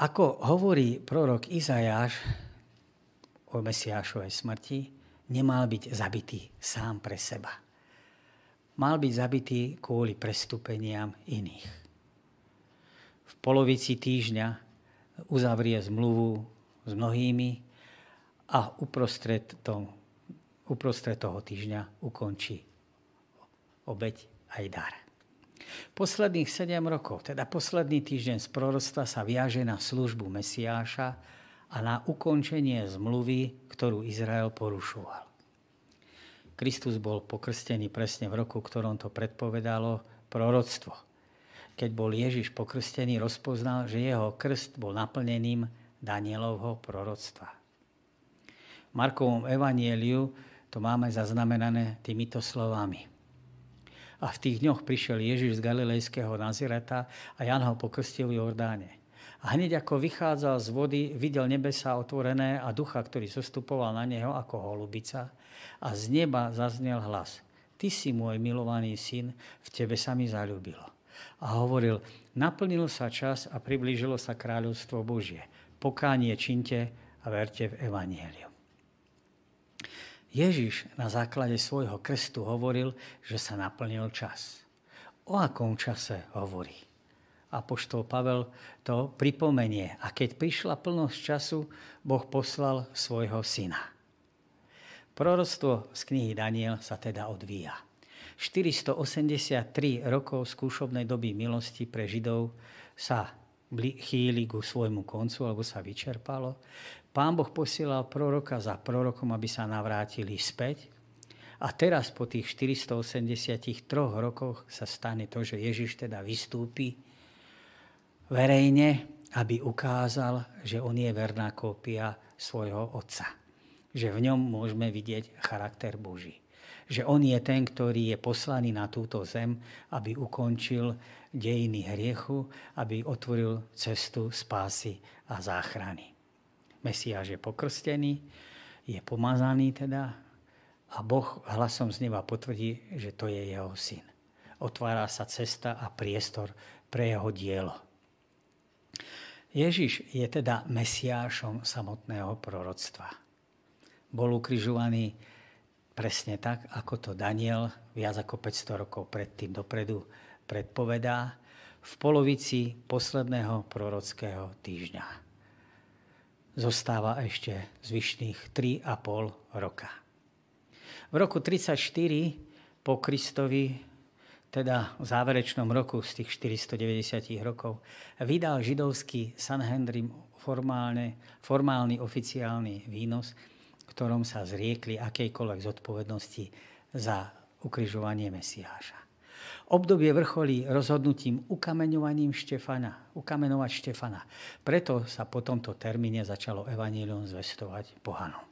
Ako hovorí prorok Izajáš o Mesiášovej smrti, nemal byť zabitý sám pre seba. Mal byť zabitý kvôli prestúpeniam iných. V polovici týždňa uzavrie zmluvu s mnohými a uprostred, tom, uprostred toho týždňa ukončí obeď aj dar. Posledných 7 rokov, teda posledný týždeň z prorostva sa viaže na službu Mesiáša a na ukončenie zmluvy, ktorú Izrael porušoval. Kristus bol pokrstený presne v roku, ktorom to predpovedalo proroctvo. Keď bol Ježiš pokrstený, rozpoznal, že jeho krst bol naplnením Danielovho proroctva. V Markovom evanieliu to máme zaznamenané týmito slovami. A v tých dňoch prišiel Ježiš z Galilejského Nazireta a Jan ho pokrstil v Jordáne. A hneď ako vychádzal z vody, videl nebesa otvorené a ducha, ktorý zostupoval na neho ako holubica. A z neba zaznel hlas. Ty si môj milovaný syn, v tebe sa mi zalúbilo. A hovoril, naplnil sa čas a priblížilo sa kráľovstvo Božie. Pokánie činte a verte v Evanieliu. Ježiš na základe svojho krstu hovoril, že sa naplnil čas. O akom čase hovorí? Apoštol Pavel to pripomenie. A keď prišla plnosť času, Boh poslal svojho syna. Proroctvo z knihy Daniel sa teda odvíja. 483 rokov skúšobnej doby milosti pre Židov sa chýli ku svojmu koncu, alebo sa vyčerpalo. Pán Boh posielal proroka za prorokom, aby sa navrátili späť. A teraz po tých 483 rokoch sa stane to, že Ježiš teda vystúpi verejne, aby ukázal, že on je verná kópia svojho otca. Že v ňom môžeme vidieť charakter Boží že on je ten, ktorý je poslaný na túto zem, aby ukončil dejiny hriechu, aby otvoril cestu spásy a záchrany. Mesiáš je pokrstený, je pomazaný teda a Boh hlasom z neba potvrdí, že to je jeho syn. Otvára sa cesta a priestor pre jeho dielo. Ježiš je teda mesiášom samotného proroctva. Bol ukrižovaný presne tak, ako to Daniel viac ako 500 rokov predtým dopredu predpovedá v polovici posledného prorockého týždňa. Zostáva ešte zvyšných 3,5 roka. V roku 34 po Kristovi, teda v záverečnom roku z tých 490 rokov, vydal židovský Sanhedrin formálne, formálny oficiálny výnos, ktorom sa zriekli akejkoľvek zodpovednosti za ukrižovanie Mesiáša. Obdobie vrcholí rozhodnutím ukameňovaním Štefana, ukamenovať Štefana. Preto sa po tomto termíne začalo evanílium zvestovať pohanom.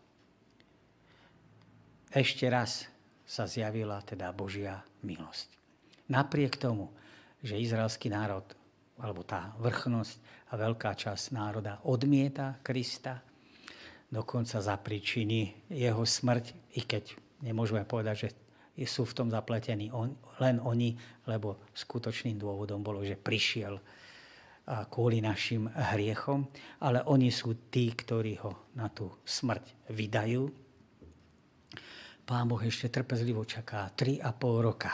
Ešte raz sa zjavila teda Božia milosť. Napriek tomu, že izraelský národ, alebo tá vrchnosť a veľká časť národa odmieta Krista, dokonca za príčiny jeho smrť, i keď nemôžeme povedať, že sú v tom zapletení on, len oni, lebo skutočným dôvodom bolo, že prišiel kvôli našim hriechom, ale oni sú tí, ktorí ho na tú smrť vydajú. Pán Boh ešte trpezlivo čaká 3,5 roka,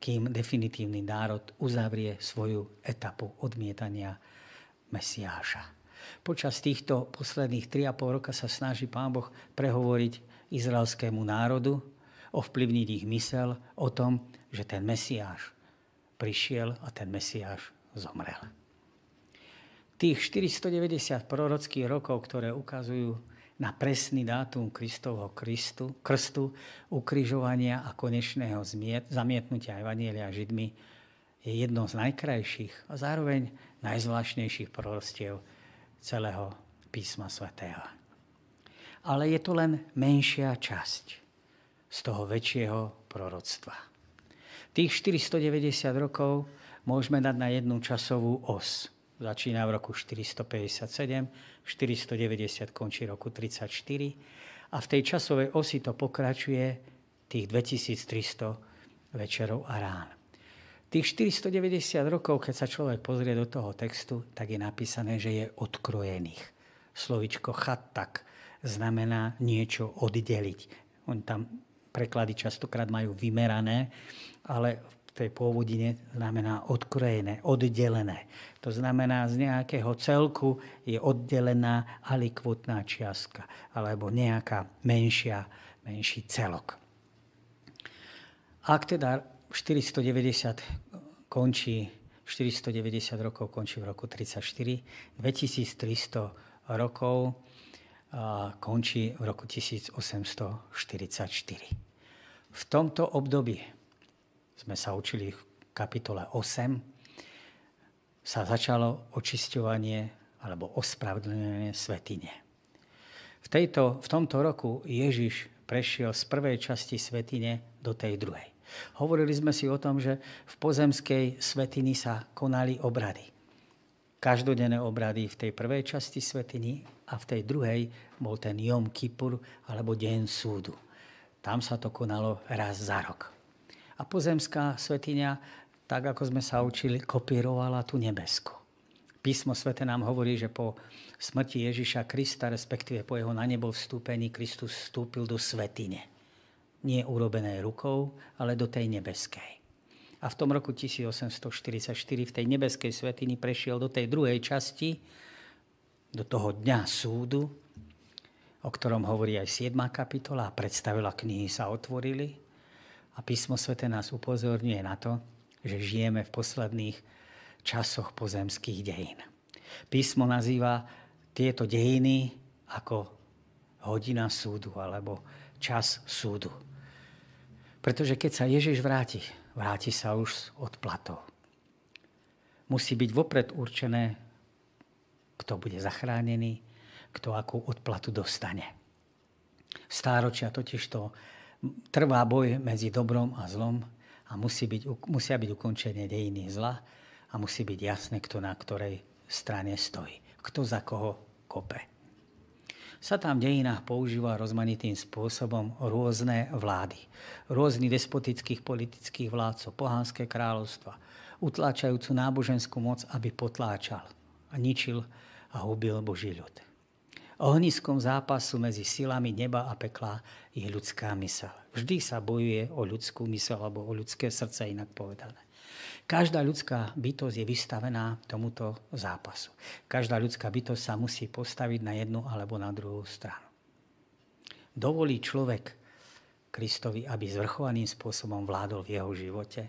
kým definitívny národ uzavrie svoju etapu odmietania Mesiáša. Počas týchto posledných 3,5 roka sa snaží Pán Boh prehovoriť izraelskému národu, ovplyvniť ich mysel o tom, že ten Mesiáš prišiel a ten Mesiáš zomrel. Tých 490 prorockých rokov, ktoré ukazujú na presný dátum Kristovho Kristu, krstu, ukrižovania a konečného zmiet, zamietnutia Evanielia Židmi, je jedno z najkrajších a zároveň najzvláštnejších prorostiev celého písma svätého. Ale je to len menšia časť z toho väčšieho proroctva. Tých 490 rokov môžeme dať na jednu časovú os. Začína v roku 457, 490 končí roku 34 a v tej časovej osi to pokračuje tých 2300 večerov a rán. Tých 490 rokov, keď sa človek pozrie do toho textu, tak je napísané, že je odkrojených. Slovičko chatak znamená niečo oddeliť. On tam preklady častokrát majú vymerané, ale v tej pôvodine znamená odkrojené, oddelené. To znamená, z nejakého celku je oddelená alikvotná čiastka alebo nejaká menšia, menší celok. Ak teda 490 končí, 490 rokov končí v roku 34, 2300 rokov končí v roku 1844. V tomto období sme sa učili v kapitole 8, sa začalo očisťovanie alebo ospravedlnenie svetine. V, tejto, v tomto roku Ježiš prešiel z prvej časti svetine do tej druhej. Hovorili sme si o tom, že v pozemskej svetiny sa konali obrady. Každodenné obrady v tej prvej časti svetiny a v tej druhej bol ten Jom Kippur alebo Deň súdu. Tam sa to konalo raz za rok. A pozemská svetiňa, tak ako sme sa učili, kopírovala tú nebesku. Písmo svete nám hovorí, že po smrti Ježiša Krista, respektíve po jeho na nebo vstúpení, Kristus vstúpil do svetine nie urobené rukou, ale do tej nebeskej. A v tom roku 1844 v tej nebeskej svetini prešiel do tej druhej časti, do toho dňa súdu, o ktorom hovorí aj 7. kapitola a predstavila knihy sa otvorili. A písmo svete nás upozorňuje na to, že žijeme v posledných časoch pozemských dejín. Písmo nazýva tieto dejiny ako hodina súdu alebo čas súdu. Pretože keď sa Ježiš vráti, vráti sa už od platov. Musí byť vopred určené, kto bude zachránený, kto akú odplatu dostane. Stáročia totiž to trvá boj medzi dobrom a zlom a musí byť, musia byť ukončené dejiny zla a musí byť jasné, kto na ktorej strane stojí. Kto za koho kope sa tam v dejinách používa rozmanitým spôsobom rôzne vlády. Rôznych despotických politických vládcov, pohánske kráľovstva, utláčajúcu náboženskú moc, aby potláčal a ničil a hubil Boží ľud. Ohniskom zápasu medzi silami neba a pekla je ľudská mysel. Vždy sa bojuje o ľudskú mysel alebo o ľudské srdce, inak povedané. Každá ľudská bytosť je vystavená tomuto zápasu. Každá ľudská bytosť sa musí postaviť na jednu alebo na druhú stranu. Dovolí človek Kristovi, aby zvrchovaným spôsobom vládol v jeho živote?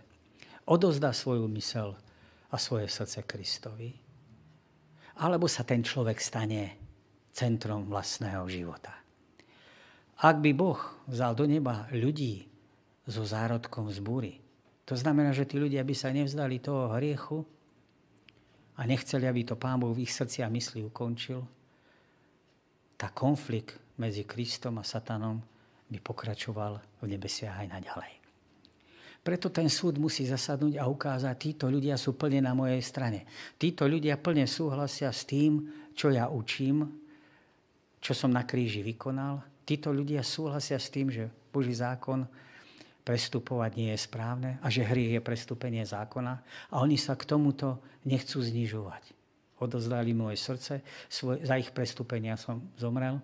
Odozdá svoju mysel a svoje srdce Kristovi? Alebo sa ten človek stane centrom vlastného života? Ak by Boh vzal do neba ľudí so zárodkom z búry, to znamená, že tí ľudia by sa nevzdali toho hriechu a nechceli, aby to Pán Boh v ich srdci a mysli ukončil. Tá konflikt medzi Kristom a Satanom by pokračoval v nebesiach aj naďalej. Preto ten súd musí zasadnúť a ukázať, títo ľudia sú plne na mojej strane. Títo ľudia plne súhlasia s tým, čo ja učím, čo som na kríži vykonal. Títo ľudia súhlasia s tým, že Boží zákon prestupovať nie je správne a že hriech je prestúpenie zákona a oni sa k tomuto nechcú znižovať. Odozdali moje srdce, svoj, za ich prestúpenia som zomrel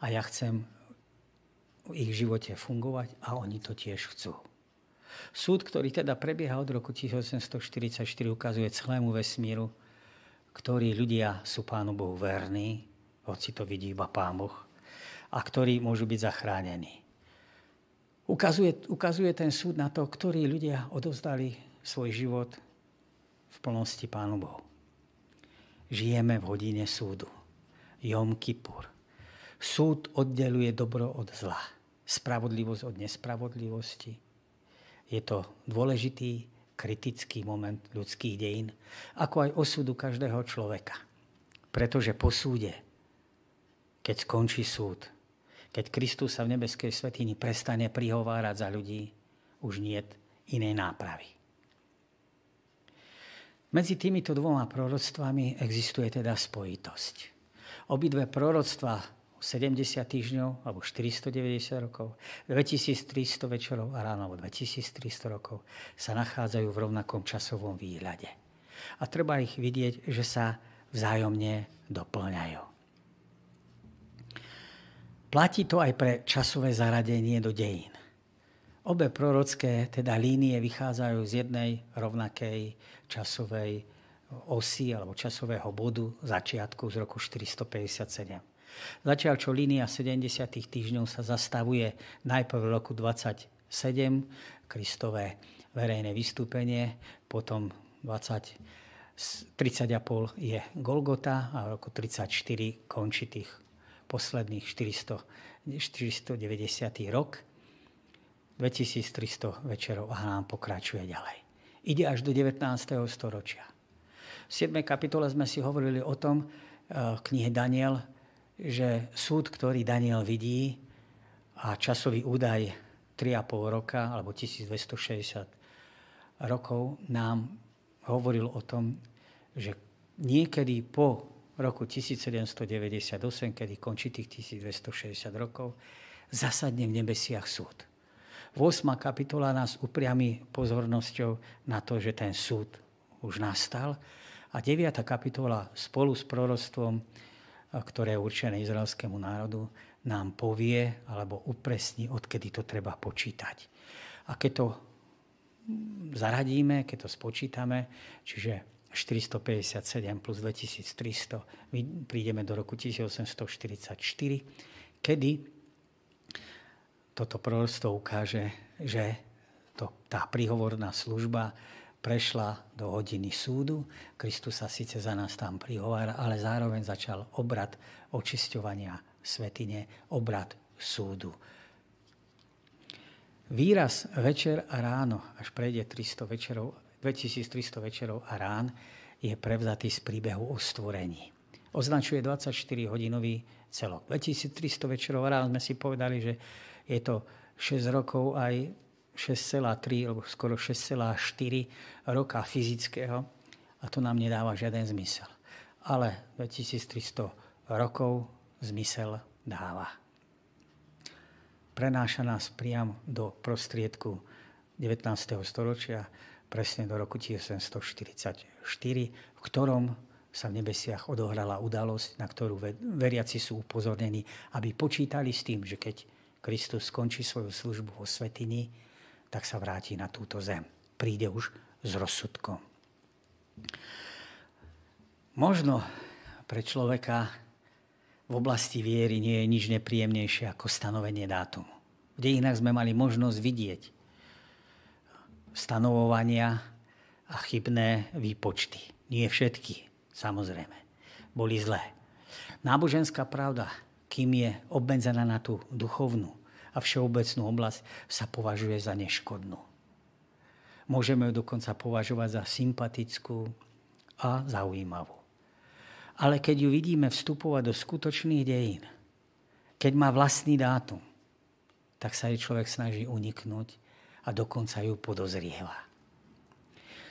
a ja chcem v ich živote fungovať a oni to tiež chcú. Súd, ktorý teda prebieha od roku 1844, ukazuje celému vesmíru, ktorí ľudia sú Pánu Bohu verní, hoci to vidí iba Pán Boh, a ktorí môžu byť zachránení. Ukazuje, ukazuje ten súd na to, ktorí ľudia odovzdali svoj život v plnosti Pánu Bohu. Žijeme v hodine súdu. Jom Kippur. Súd oddeluje dobro od zla. Spravodlivosť od nespravodlivosti. Je to dôležitý, kritický moment ľudských dejín, ako aj osudu každého človeka. Pretože po súde, keď skončí súd, keď Kristus sa v nebeskej svetini prestane prihovárať za ľudí, už nie inej nápravy. Medzi týmito dvoma proroctvami existuje teda spojitosť. Obidve proroctva 70 týždňov alebo 490 rokov, 2300 večerov a ráno alebo 2300 rokov sa nachádzajú v rovnakom časovom výhľade. A treba ich vidieť, že sa vzájomne doplňajú. Platí to aj pre časové zaradenie do dejín. Obe prorocké teda línie vychádzajú z jednej rovnakej časovej osy alebo časového bodu začiatku z roku 457. Zatiaľ, čo línia 70. týždňov sa zastavuje najprv v roku 27, Kristové verejné vystúpenie, potom 20, 30,5 je Golgota a v roku 34 končí tých posledných 400, 490. rok, 2300 večerov a nám pokračuje ďalej. Ide až do 19. storočia. V 7. kapitole sme si hovorili o tom, v eh, knihe Daniel, že súd, ktorý Daniel vidí a časový údaj 3,5 roka alebo 1260 rokov nám hovoril o tom, že niekedy po roku 1798, kedy končí tých 1260 rokov, zasadne v nebesiach súd. 8. kapitola nás upriami pozornosťou na to, že ten súd už nastal a 9. kapitola spolu s prorostvom, ktoré je určené izraelskému národu, nám povie alebo upresní, odkedy to treba počítať. A keď to zaradíme, keď to spočítame, čiže 457 plus 2300, prídeme do roku 1844, kedy toto proroctvo ukáže, že to, tá príhovorná služba prešla do hodiny súdu. Kristus sa síce za nás tam prihovára, ale zároveň začal obrad očisťovania svetine, obrad súdu. Výraz večer a ráno, až prejde 300 večerov, 2300 večerov a rán, je prevzatý z príbehu o stvorení. Označuje 24-hodinový celok. 2300 večerov a rán sme si povedali, že je to 6 rokov aj 6,3 alebo skoro 6,4 roka fyzického a to nám nedáva žiaden zmysel. Ale 2300 rokov zmysel dáva. Prenáša nás priam do prostriedku 19. storočia, presne do roku 1844, v ktorom sa v nebesiach odohrala udalosť, na ktorú veriaci sú upozornení, aby počítali s tým, že keď Kristus skončí svoju službu vo Svetini, tak sa vráti na túto zem. Príde už s rozsudkom. Možno pre človeka v oblasti viery nie je nič nepríjemnejšie ako stanovenie dátumu. V dejinách sme mali možnosť vidieť stanovovania a chybné výpočty. Nie všetky, samozrejme, boli zlé. Náboženská pravda, kým je obmedzená na tú duchovnú, a všeobecnú oblasť sa považuje za neškodnú. Môžeme ju dokonca považovať za sympatickú a zaujímavú. Ale keď ju vidíme vstupovať do skutočných dejín, keď má vlastný dátum, tak sa jej človek snaží uniknúť a dokonca ju podozrieva.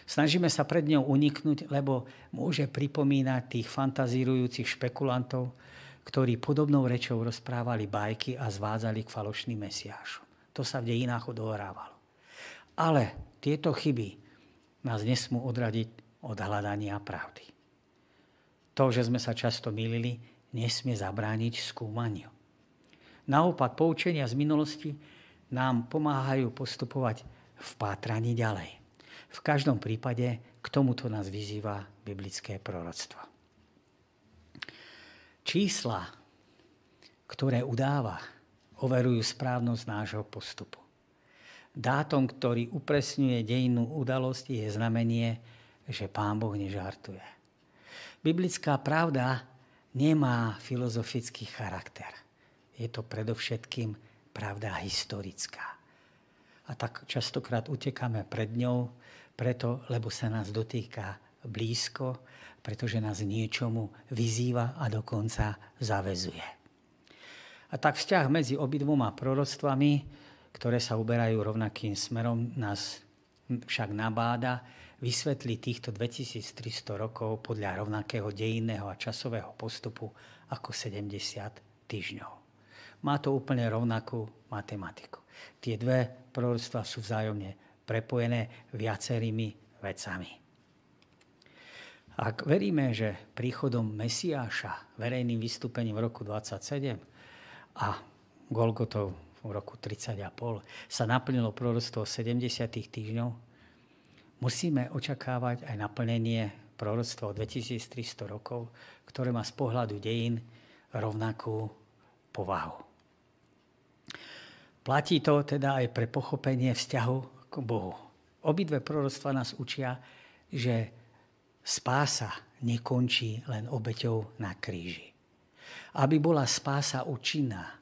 Snažíme sa pred ňou uniknúť, lebo môže pripomínať tých fantazírujúcich špekulantov, ktorí podobnou rečou rozprávali bajky a zvádzali k falošným mesiášom. To sa v dejinách odohrávalo. Ale tieto chyby nás nesmú odradiť od hľadania pravdy. To, že sme sa často milili, nesmie zabrániť skúmaniu. Naopak, poučenia z minulosti nám pomáhajú postupovať v pátraní ďalej. V každom prípade k tomuto nás vyzýva biblické proroctvo. Čísla, ktoré udáva, overujú správnosť nášho postupu. Dátom, ktorý upresňuje dejinnú udalosť, je znamenie, že Pán Boh nežartuje. Biblická pravda nemá filozofický charakter. Je to predovšetkým pravda historická. A tak častokrát utekáme pred ňou, preto, lebo sa nás dotýka blízko pretože nás niečomu vyzýva a dokonca zavezuje. A tak vzťah medzi obidvoma proroctvami, ktoré sa uberajú rovnakým smerom, nás však nabáda vysvetliť týchto 2300 rokov podľa rovnakého dejinného a časového postupu ako 70 týždňov. Má to úplne rovnakú matematiku. Tie dve proroctva sú vzájomne prepojené viacerými vecami. Ak veríme, že príchodom Mesiáša, verejným vystúpením v roku 27 a Golgotov v roku 30,5 sa naplnilo proroctvo 70 týždňov, musíme očakávať aj naplnenie proroctva 2300 rokov, ktoré má z pohľadu dejín rovnakú povahu. Platí to teda aj pre pochopenie vzťahu k Bohu. Obidve proroctva nás učia, že spása nekončí len obeťou na kríži. Aby bola spása účinná,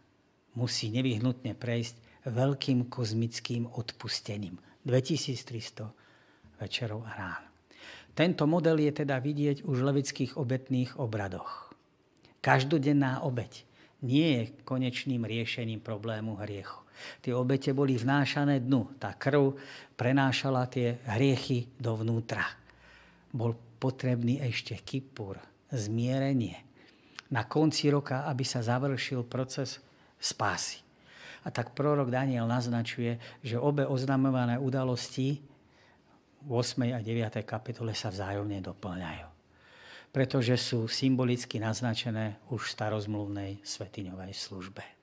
musí nevyhnutne prejsť veľkým kozmickým odpustením. 2300 večerov a rán. Tento model je teda vidieť už v levických obetných obradoch. Každodenná obeť nie je konečným riešením problému hriechu. Tie obete boli vnášané dnu. Tá krv prenášala tie hriechy dovnútra. Bol potrebný ešte kipur, zmierenie. Na konci roka, aby sa završil proces spásy. A tak prorok Daniel naznačuje, že obe oznamované udalosti v 8. a 9. kapitole sa vzájomne doplňajú. Pretože sú symbolicky naznačené už v starozmluvnej svetiňovej službe.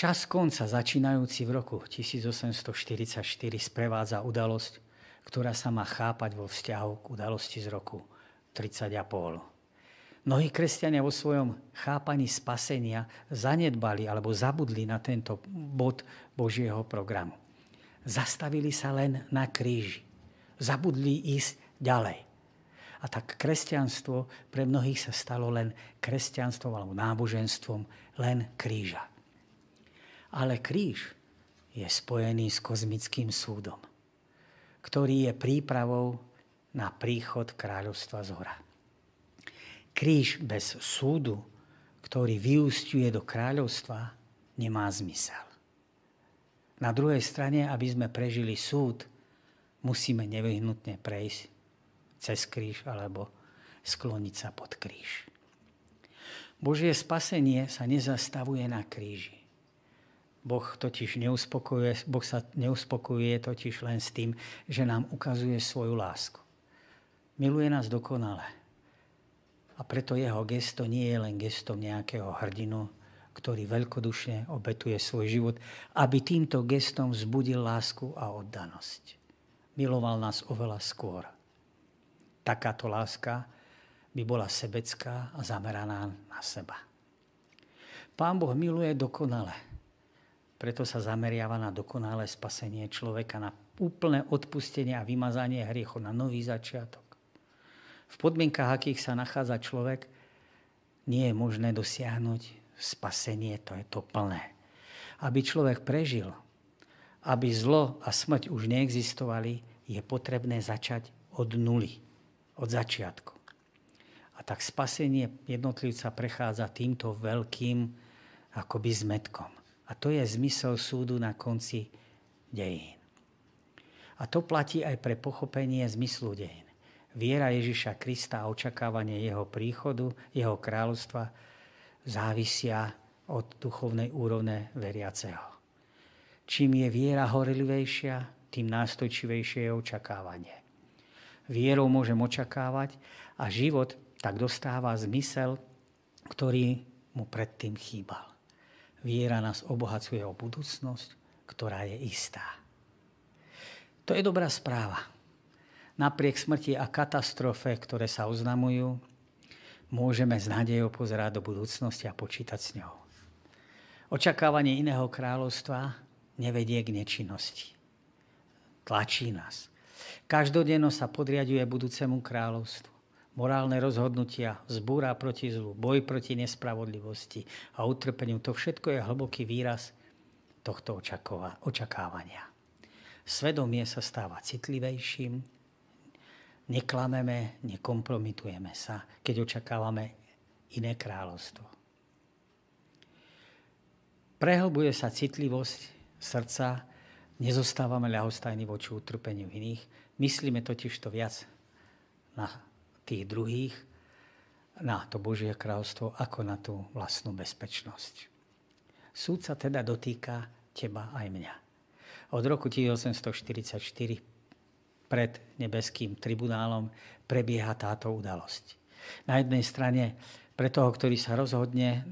Čas konca, začínajúci v roku 1844, sprevádza udalosť, ktorá sa má chápať vo vzťahu k udalosti z roku 30,5. Mnohí kresťania vo svojom chápaní spasenia zanedbali alebo zabudli na tento bod Božieho programu. Zastavili sa len na kríži. Zabudli ísť ďalej. A tak kresťanstvo pre mnohých sa stalo len kresťanstvom alebo náboženstvom len kríža. Ale kríž je spojený s kozmickým súdom ktorý je prípravou na príchod kráľovstva z hora. Kríž bez súdu, ktorý vyústiuje do kráľovstva, nemá zmysel. Na druhej strane, aby sme prežili súd, musíme nevyhnutne prejsť cez kríž alebo skloniť sa pod kríž. Božie spasenie sa nezastavuje na kríži. Boh totiž neuspokojuje, boh sa neuspokojuje totiž len s tým, že nám ukazuje svoju lásku. Miluje nás dokonale. A preto jeho gesto nie je len gestom nejakého hrdinu, ktorý veľkodušne obetuje svoj život, aby týmto gestom vzbudil lásku a oddanosť. Miloval nás oveľa skôr. Takáto láska by bola sebecká a zameraná na seba. Pán Boh miluje dokonale preto sa zameriava na dokonalé spasenie človeka, na úplné odpustenie a vymazanie hriechov, na nový začiatok. V podmienkach, akých sa nachádza človek, nie je možné dosiahnuť spasenie, to je to plné. Aby človek prežil, aby zlo a smrť už neexistovali, je potrebné začať od nuly, od začiatku. A tak spasenie jednotlivca prechádza týmto veľkým akoby zmetkom. A to je zmysel súdu na konci dejín. A to platí aj pre pochopenie zmyslu dejín. Viera Ježiša Krista a očakávanie jeho príchodu, jeho kráľovstva závisia od duchovnej úrovne veriaceho. Čím je viera horlivejšia, tým nástojčivejšie je očakávanie. Vierou môžem očakávať a život tak dostáva zmysel, ktorý mu predtým chýbal. Viera nás obohacuje o budúcnosť, ktorá je istá. To je dobrá správa. Napriek smrti a katastrofe, ktoré sa oznamujú, môžeme s nádejou pozerať do budúcnosti a počítať s ňou. Očakávanie iného kráľovstva nevedie k nečinnosti. Tlačí nás. Každodenno sa podriaduje budúcemu kráľovstvu morálne rozhodnutia, zbúra proti zlu, boj proti nespravodlivosti a utrpeniu. To všetko je hlboký výraz tohto očakávania. Svedomie sa stáva citlivejším, neklameme, nekompromitujeme sa, keď očakávame iné kráľovstvo. Prehlbuje sa citlivosť srdca, nezostávame ľahostajní voči utrpeniu iných, myslíme totiž to viac na tých druhých na to Božie kráľstvo ako na tú vlastnú bezpečnosť. Súd sa teda dotýka teba aj mňa. Od roku 1844 pred nebeským tribunálom prebieha táto udalosť. Na jednej strane pre toho, ktorý sa rozhodne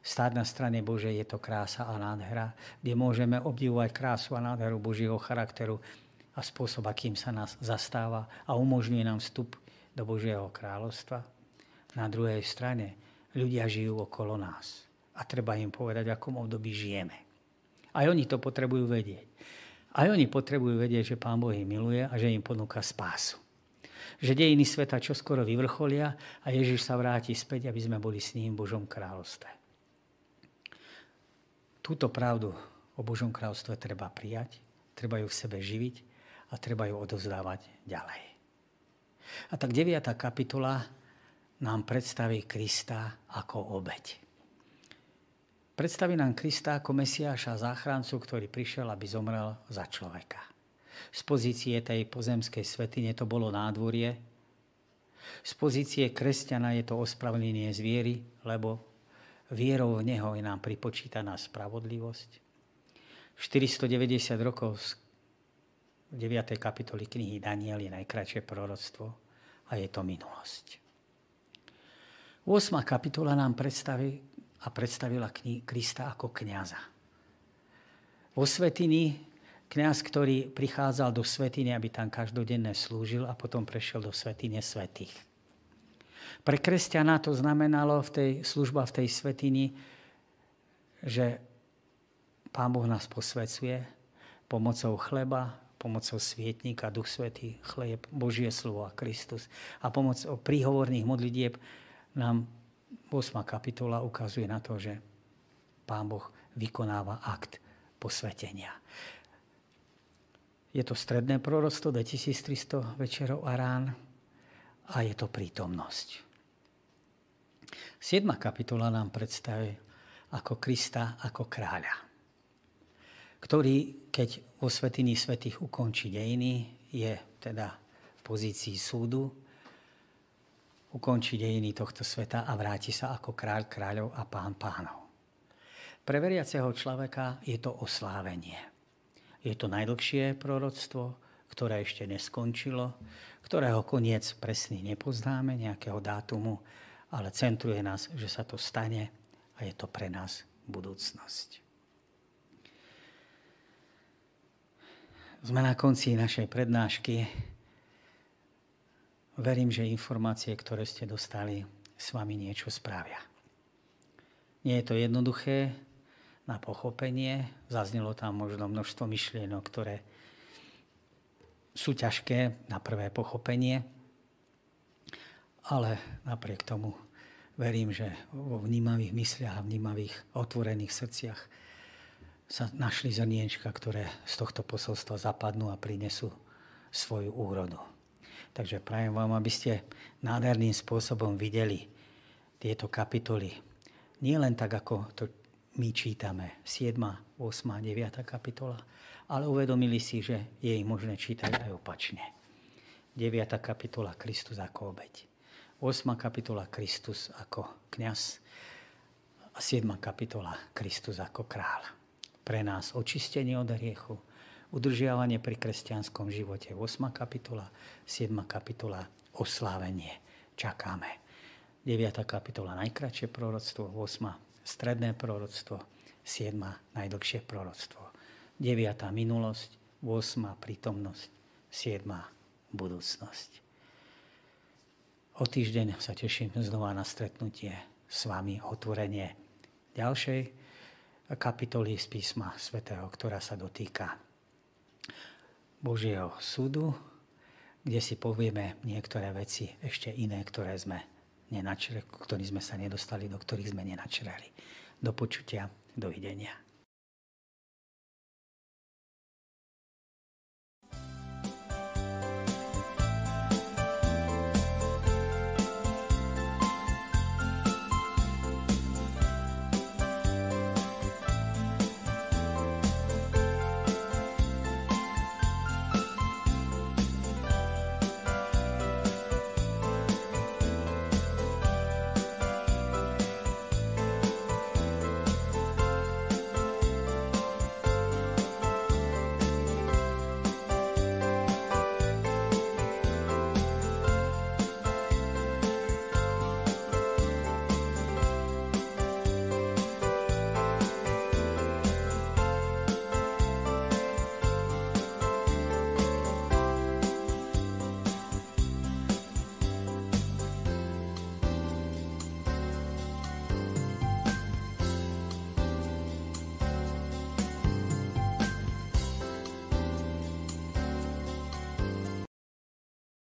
stáť na strane Bože, je to krása a nádhera, kde môžeme obdivovať krásu a nádheru Božieho charakteru a spôsob, akým sa nás zastáva a umožňuje nám vstup do Božieho kráľovstva. Na druhej strane ľudia žijú okolo nás. A treba im povedať, v akom období žijeme. Aj oni to potrebujú vedieť. Aj oni potrebujú vedieť, že Pán Boh ich miluje a že im ponúka spásu. Že dejiny sveta čoskoro vyvrcholia a Ježiš sa vráti späť, aby sme boli s ním v Božom kráľovstve. Túto pravdu o Božom kráľovstve treba prijať, treba ju v sebe živiť a treba ju odovzdávať ďalej. A tak 9. kapitola nám predstaví Krista ako obeď. Predstaví nám Krista ako Mesiáša záchrancu, ktorý prišiel, aby zomrel za človeka. Z pozície tej pozemskej svetine to bolo nádvorie. Z pozície kresťana je to ospravedlnenie z viery, lebo vierou v Neho je nám pripočítaná spravodlivosť. 490 rokov z 9. kapitoly knihy Daniel je najkračšie proroctvo a je to minulosť. 8. kapitola nám predstaví a predstavila Krista ako kniaza. Vo svetiny kňaz, ktorý prichádzal do svetiny, aby tam každodenne slúžil a potom prešiel do svetine svetých. Pre kresťana to znamenalo v tej služba v tej svetini, že Pán Boh nás posvecuje pomocou chleba, pomocou svietníka, Duch Svetý, chleb, Božie slovo a Kristus. A pomocou príhovorných modlitieb nám 8. kapitola ukazuje na to, že Pán Boh vykonáva akt posvetenia. Je to stredné proroctvo, 2300 večerov a rán a je to prítomnosť. 7. kapitola nám predstavuje ako Krista, ako kráľa ktorý, keď vo Svetiny Svetých ukončí dejiny, je teda v pozícii súdu, ukončí dejiny tohto sveta a vráti sa ako kráľ kráľov a pán pánov. Pre veriaceho človeka je to oslávenie. Je to najdlhšie proroctvo, ktoré ešte neskončilo, ktorého koniec presný nepoznáme, nejakého dátumu, ale centruje nás, že sa to stane a je to pre nás budúcnosť. Sme na konci našej prednášky. Verím, že informácie, ktoré ste dostali, s vami niečo spravia. Nie je to jednoduché na pochopenie. Zaznelo tam možno množstvo myšlienok, ktoré sú ťažké na prvé pochopenie, ale napriek tomu verím, že vo vnímavých mysliach a vnímavých otvorených srdciach sa našli zrniečka, ktoré z tohto posolstva zapadnú a prinesú svoju úrodu. Takže prajem vám, aby ste nádherným spôsobom videli tieto kapitoly. Nie len tak, ako to my čítame, 7., 8., 9. kapitola, ale uvedomili si, že je ich možné čítať aj opačne. 9. kapitola Kristus ako obeď. 8. kapitola Kristus ako kňaz a 7. kapitola Kristus ako kráľ pre nás očistenie od hriechu, udržiavanie pri kresťanskom živote. 8. kapitola, 7. kapitola, oslávenie. Čakáme. 9. kapitola, najkračšie proroctvo, 8. stredné proroctvo, 7. najdlhšie proroctvo. 9. minulosť, 8. prítomnosť, 7. budúcnosť. O týždeň sa teším znova na stretnutie s vami, otvorenie ďalšej kapitoly z písma svätého, ktorá sa dotýka Božieho súdu, kde si povieme niektoré veci, ešte iné, ktoré sme nenačreli, ktorých sme sa nedostali, do ktorých sme nenačreli. Do počutia, dovidenia.